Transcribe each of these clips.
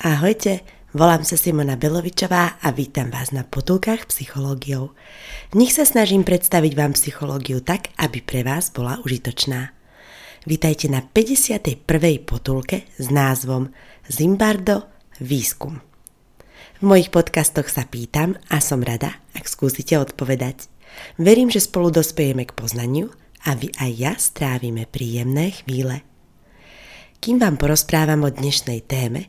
Ahojte, volám sa Simona Belovičová a vítam vás na potulkách psychológiou. V nich sa snažím predstaviť vám psychológiu tak, aby pre vás bola užitočná. Vítajte na 51. potulke s názvom Zimbardo Výskum. V mojich podcastoch sa pýtam a som rada, ak skúsite odpovedať. Verím, že spolu dospejeme k poznaniu a vy aj ja strávime príjemné chvíle. Kým vám porozprávam o dnešnej téme,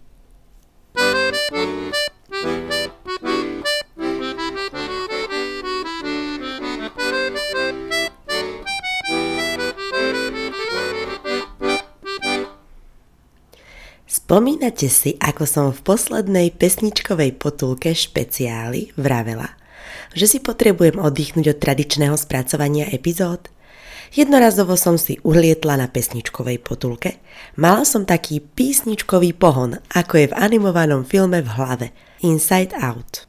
Spomínate si, ako som v poslednej pesničkovej potulke špeciáli vravela, že si potrebujem oddychnúť od tradičného spracovania epizód? Jednorazovo som si uhlietla na pesničkovej potulke. Mala som taký písničkový pohon, ako je v animovanom filme v hlave Inside Out.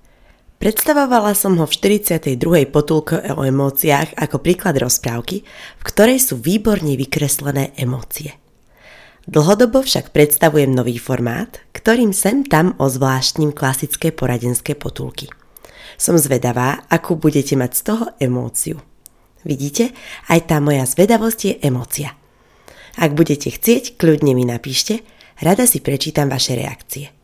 Predstavovala som ho v 42. potulke o emóciách ako príklad rozprávky, v ktorej sú výborne vykreslené emócie. Dlhodobo však predstavujem nový formát, ktorým sem tam ozvláštním klasické poradenské potulky. Som zvedavá, akú budete mať z toho emóciu. Vidíte, aj tá moja zvedavosť je emócia. Ak budete chcieť, kľudne mi napíšte, rada si prečítam vaše reakcie.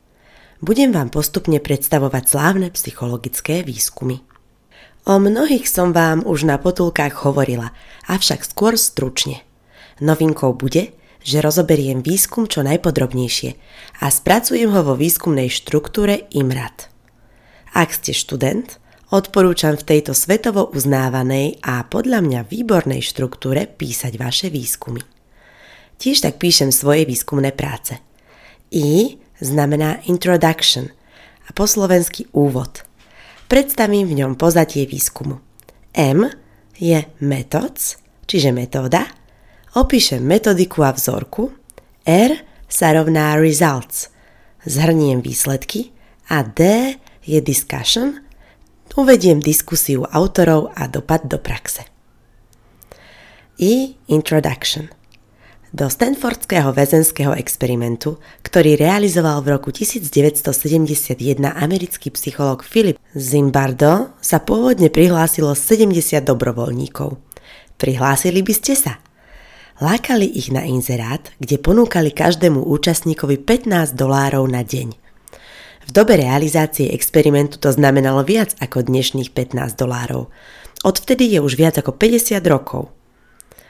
Budem vám postupne predstavovať slávne psychologické výskumy. O mnohých som vám už na potulkách hovorila, avšak skôr stručne. Novinkou bude, že rozoberiem výskum čo najpodrobnejšie a spracujem ho vo výskumnej štruktúre IMRAT. Ak ste študent, odporúčam v tejto svetovo uznávanej a podľa mňa výbornej štruktúre písať vaše výskumy. Tiež tak píšem svoje výskumné práce. I znamená introduction a po slovensky úvod. Predstavím v ňom pozadie výskumu. M je methods, čiže metóda, Opíšem metodiku a vzorku. R sa rovná results. Zhrniem výsledky. A D je discussion. Uvediem diskusiu autorov a dopad do praxe. I introduction. Do Stanfordského väzenského experimentu, ktorý realizoval v roku 1971 americký psychológ Philip Zimbardo, sa pôvodne prihlásilo 70 dobrovoľníkov. Prihlásili by ste sa? Lákali ich na inzerát, kde ponúkali každému účastníkovi 15 dolárov na deň. V dobe realizácie experimentu to znamenalo viac ako dnešných 15 dolárov. Odvtedy je už viac ako 50 rokov.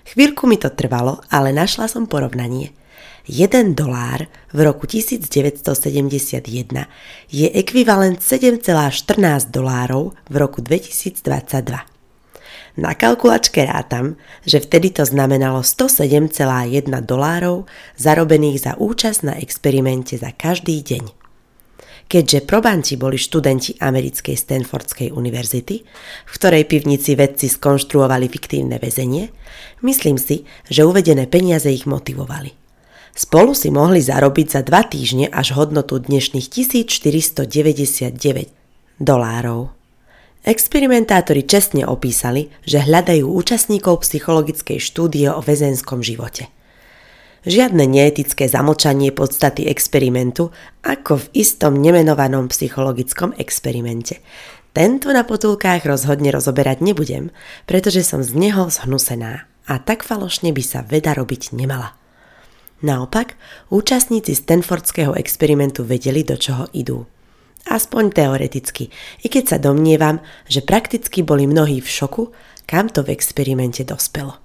Chvíľku mi to trvalo, ale našla som porovnanie. 1 dolár v roku 1971 je ekvivalent 7,14 dolárov v roku 2022. Na kalkulačke rátam, že vtedy to znamenalo 107,1 dolárov zarobených za účasť na experimente za každý deň. Keďže probanti boli študenti americkej Stanfordskej univerzity, v ktorej pivnici vedci skonštruovali fiktívne väzenie, myslím si, že uvedené peniaze ich motivovali. Spolu si mohli zarobiť za dva týždne až hodnotu dnešných 1499 dolárov. Experimentátori čestne opísali, že hľadajú účastníkov psychologickej štúdie o väzenskom živote. Žiadne neetické zamlčanie podstaty experimentu, ako v istom nemenovanom psychologickom experimente. Tento na potulkách rozhodne rozoberať nebudem, pretože som z neho zhnusená a tak falošne by sa veda robiť nemala. Naopak, účastníci Stanfordského experimentu vedeli, do čoho idú. Aspoň teoreticky, i keď sa domnievam, že prakticky boli mnohí v šoku, kam to v experimente dospelo.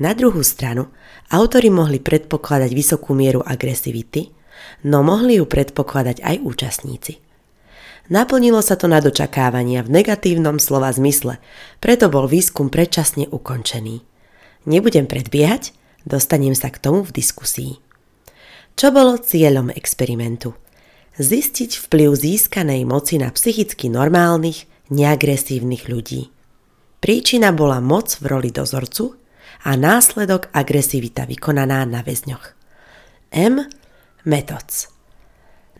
Na druhú stranu, autori mohli predpokladať vysokú mieru agresivity, no mohli ju predpokladať aj účastníci. Naplnilo sa to na dočakávania v negatívnom slova zmysle, preto bol výskum predčasne ukončený. Nebudem predbiehať, dostanem sa k tomu v diskusii. Čo bolo cieľom experimentu? Zistiť vplyv získanej moci na psychicky normálnych, neagresívnych ľudí. Príčina bola moc v roli dozorcu a následok agresivita vykonaná na väzňoch. M. Methods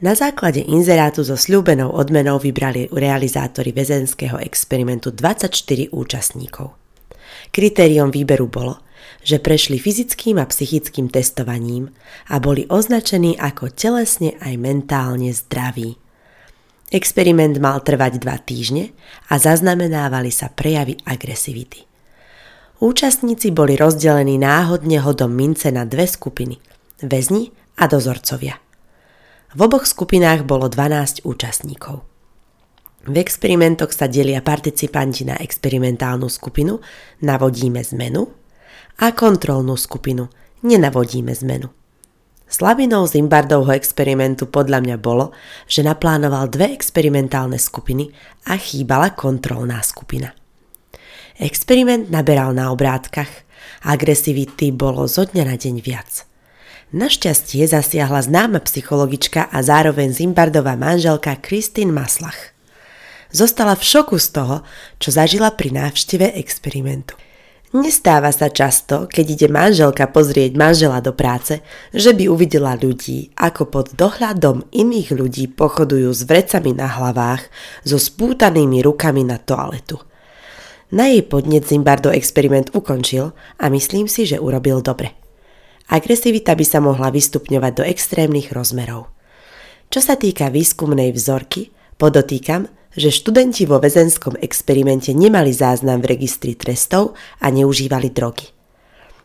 Na základe inzerátu so sľúbenou odmenou vybrali realizátori väzenského experimentu 24 účastníkov. Kritériom výberu bolo, že prešli fyzickým a psychickým testovaním a boli označení ako telesne aj mentálne zdraví. Experiment mal trvať dva týždne a zaznamenávali sa prejavy agresivity. Účastníci boli rozdelení náhodne hodom mince na dve skupiny – väzni a dozorcovia. V oboch skupinách bolo 12 účastníkov. V experimentoch sa delia participanti na experimentálnu skupinu, navodíme zmenu, a kontrolnú skupinu, nenavodíme zmenu. Slabinou Zimbardovho experimentu podľa mňa bolo, že naplánoval dve experimentálne skupiny a chýbala kontrolná skupina. Experiment naberal na obrátkach, agresivity bolo zo dňa na deň viac. Našťastie zasiahla známa psychologička a zároveň Zimbardová manželka Kristín Maslach. Zostala v šoku z toho, čo zažila pri návšteve experimentu. Nestáva sa často, keď ide manželka pozrieť manžela do práce, že by uvidela ľudí, ako pod dohľadom iných ľudí pochodujú s vrecami na hlavách, so spútanými rukami na toaletu – na jej podnet Zimbardo experiment ukončil a myslím si, že urobil dobre. Agresivita by sa mohla vystupňovať do extrémnych rozmerov. Čo sa týka výskumnej vzorky, podotýkam, že študenti vo väzenskom experimente nemali záznam v registri trestov a neužívali drogy.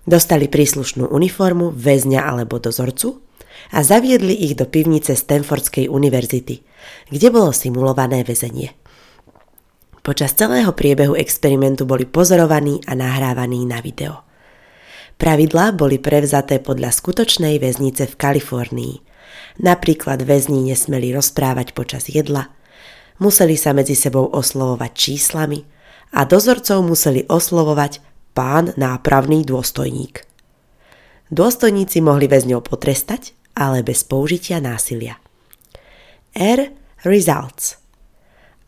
Dostali príslušnú uniformu, väzňa alebo dozorcu a zaviedli ich do pivnice Stanfordskej univerzity, kde bolo simulované väzenie. Počas celého priebehu experimentu boli pozorovaní a nahrávaní na video. Pravidlá boli prevzaté podľa skutočnej väznice v Kalifornii. Napríklad väzni nesmeli rozprávať počas jedla, museli sa medzi sebou oslovovať číslami a dozorcov museli oslovovať pán nápravný dôstojník. Dôstojníci mohli väzňov potrestať, ale bez použitia násilia. R. Results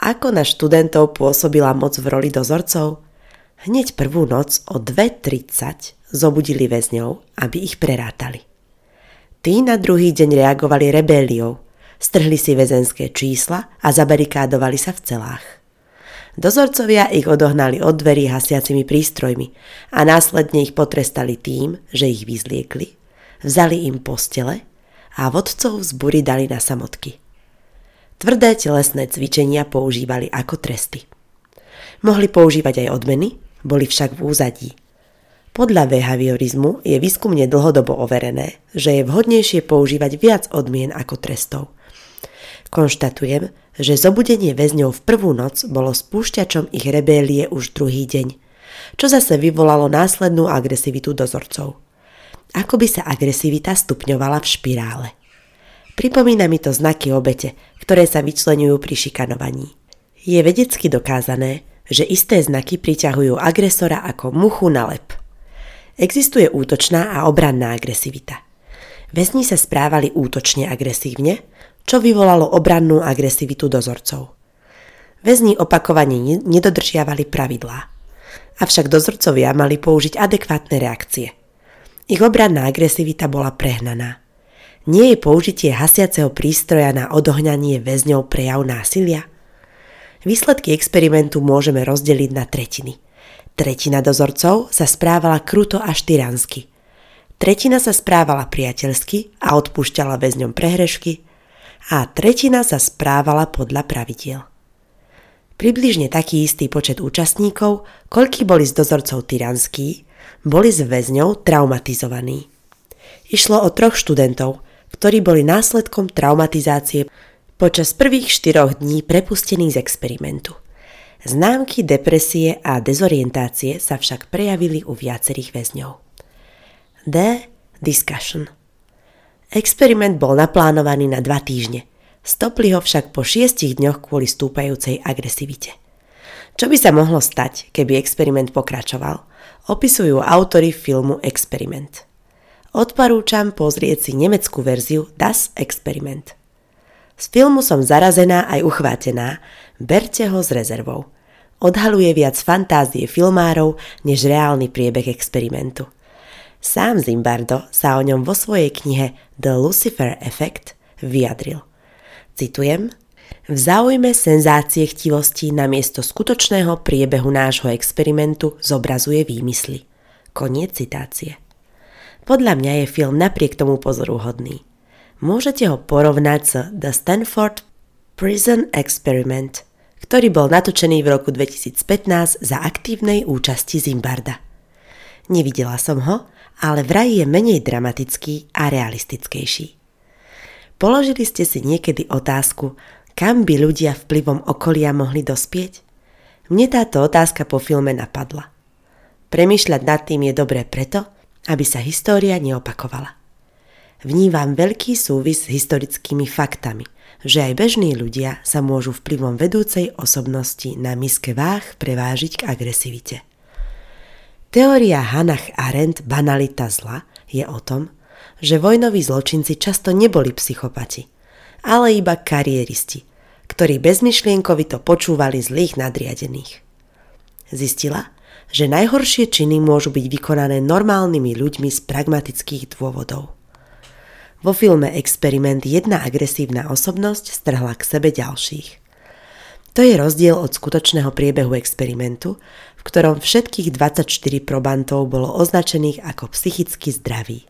ako na študentov pôsobila moc v roli dozorcov? Hneď prvú noc o 2.30 zobudili väzňov, aby ich prerátali. Tí na druhý deň reagovali rebéliou, strhli si väzenské čísla a zabarikádovali sa v celách. Dozorcovia ich odohnali od dverí hasiacimi prístrojmi a následne ich potrestali tým, že ich vyzliekli, vzali im postele a vodcov z bury dali na samotky. Tvrdé telesné cvičenia používali ako tresty. Mohli používať aj odmeny, boli však v úzadí. Podľa behaviorizmu je výskumne dlhodobo overené, že je vhodnejšie používať viac odmien ako trestov. Konštatujem, že zobudenie väzňov v prvú noc bolo spúšťačom ich rebélie už druhý deň, čo zase vyvolalo následnú agresivitu dozorcov. Ako by sa agresivita stupňovala v špirále. Pripomína mi to znaky obete, ktoré sa vyčlenujú pri šikanovaní. Je vedecky dokázané, že isté znaky priťahujú agresora ako muchu na lep. Existuje útočná a obranná agresivita. Väzni sa správali útočne agresívne, čo vyvolalo obrannú agresivitu dozorcov. Väzni opakovane nedodržiavali pravidlá. Avšak dozorcovia mali použiť adekvátne reakcie. Ich obranná agresivita bola prehnaná nie je použitie hasiaceho prístroja na odohňanie väzňov prejav násilia? Výsledky experimentu môžeme rozdeliť na tretiny. Tretina dozorcov sa správala kruto až tyransky. Tretina sa správala priateľsky a odpúšťala väzňom prehrešky a tretina sa správala podľa pravidiel. Približne taký istý počet účastníkov, koľky boli z dozorcov tyranskí, boli z väzňov traumatizovaní. Išlo o troch študentov, ktorí boli následkom traumatizácie počas prvých štyroch dní prepustení z experimentu. Známky depresie a dezorientácie sa však prejavili u viacerých väzňov. D. Discussion Experiment bol naplánovaný na dva týždne. Stopli ho však po šiestich dňoch kvôli stúpajúcej agresivite. Čo by sa mohlo stať, keby experiment pokračoval, opisujú autory filmu Experiment. Odporúčam pozrieť si nemeckú verziu Das Experiment. Z filmu som zarazená aj uchvátená, berte ho s rezervou. Odhaluje viac fantázie filmárov než reálny priebeh experimentu. Sám Zimbardo sa o ňom vo svojej knihe The Lucifer Effect vyjadril. Citujem, v záujme senzácie chtivosti namiesto skutočného priebehu nášho experimentu zobrazuje výmysly. Koniec citácie. Podľa mňa je film napriek tomu pozoruhodný. Môžete ho porovnať s The Stanford Prison Experiment, ktorý bol natočený v roku 2015 za aktívnej účasti Zimbarda. Nevidela som ho, ale vraj je menej dramatický a realistickejší. Položili ste si niekedy otázku, kam by ľudia vplyvom okolia mohli dospieť? Mne táto otázka po filme napadla. Premýšľať nad tým je dobré preto, aby sa história neopakovala vnívam veľký súvis s historickými faktami, že aj bežní ľudia sa môžu vplyvom vedúcej osobnosti na miske váh prevážiť k agresivite. Teória Hannah Arendt banalita zla je o tom, že vojnoví zločinci často neboli psychopati, ale iba kariéristi, ktorí bezmyšlienkovito počúvali zlých nadriadených. Zistila, že najhoršie činy môžu byť vykonané normálnymi ľuďmi z pragmatických dôvodov – vo filme Experiment jedna agresívna osobnosť strhla k sebe ďalších. To je rozdiel od skutočného priebehu experimentu, v ktorom všetkých 24 probantov bolo označených ako psychicky zdraví.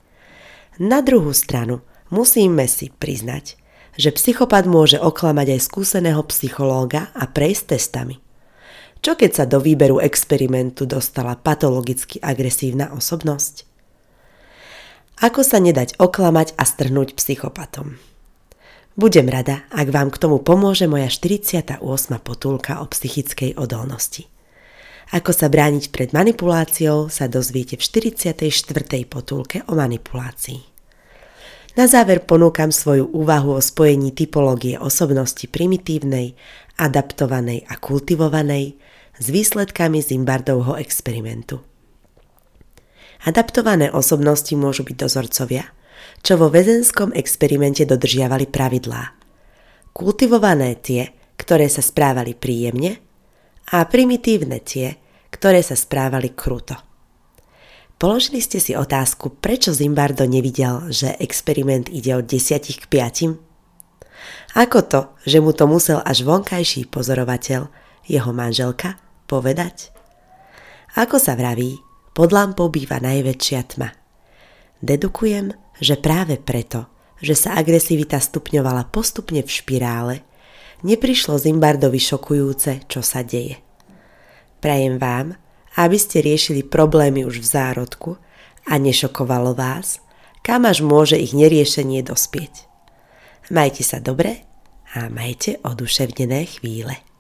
Na druhú stranu musíme si priznať, že psychopat môže oklamať aj skúseného psychológa a prejsť testami. Čo keď sa do výberu experimentu dostala patologicky agresívna osobnosť? Ako sa nedať oklamať a strhnúť psychopatom. Budem rada, ak vám k tomu pomôže moja 48. potulka o psychickej odolnosti. Ako sa brániť pred manipuláciou sa dozviete v 44. potulke o manipulácii. Na záver ponúkam svoju úvahu o spojení typológie osobnosti primitívnej, adaptovanej a kultivovanej s výsledkami Zimbardovho experimentu. Adaptované osobnosti môžu byť dozorcovia, čo vo väzenskom experimente dodržiavali pravidlá. Kultivované tie, ktoré sa správali príjemne a primitívne tie, ktoré sa správali kruto. Položili ste si otázku, prečo Zimbardo nevidel, že experiment ide od 10 k 5? Ako to, že mu to musel až vonkajší pozorovateľ, jeho manželka, povedať? Ako sa vraví, pod lampou býva najväčšia tma. Dedukujem, že práve preto, že sa agresivita stupňovala postupne v špirále, neprišlo Zimbardovi šokujúce, čo sa deje. Prajem vám, aby ste riešili problémy už v zárodku a nešokovalo vás, kam až môže ich neriešenie dospieť. Majte sa dobre a majte oduševnené chvíle.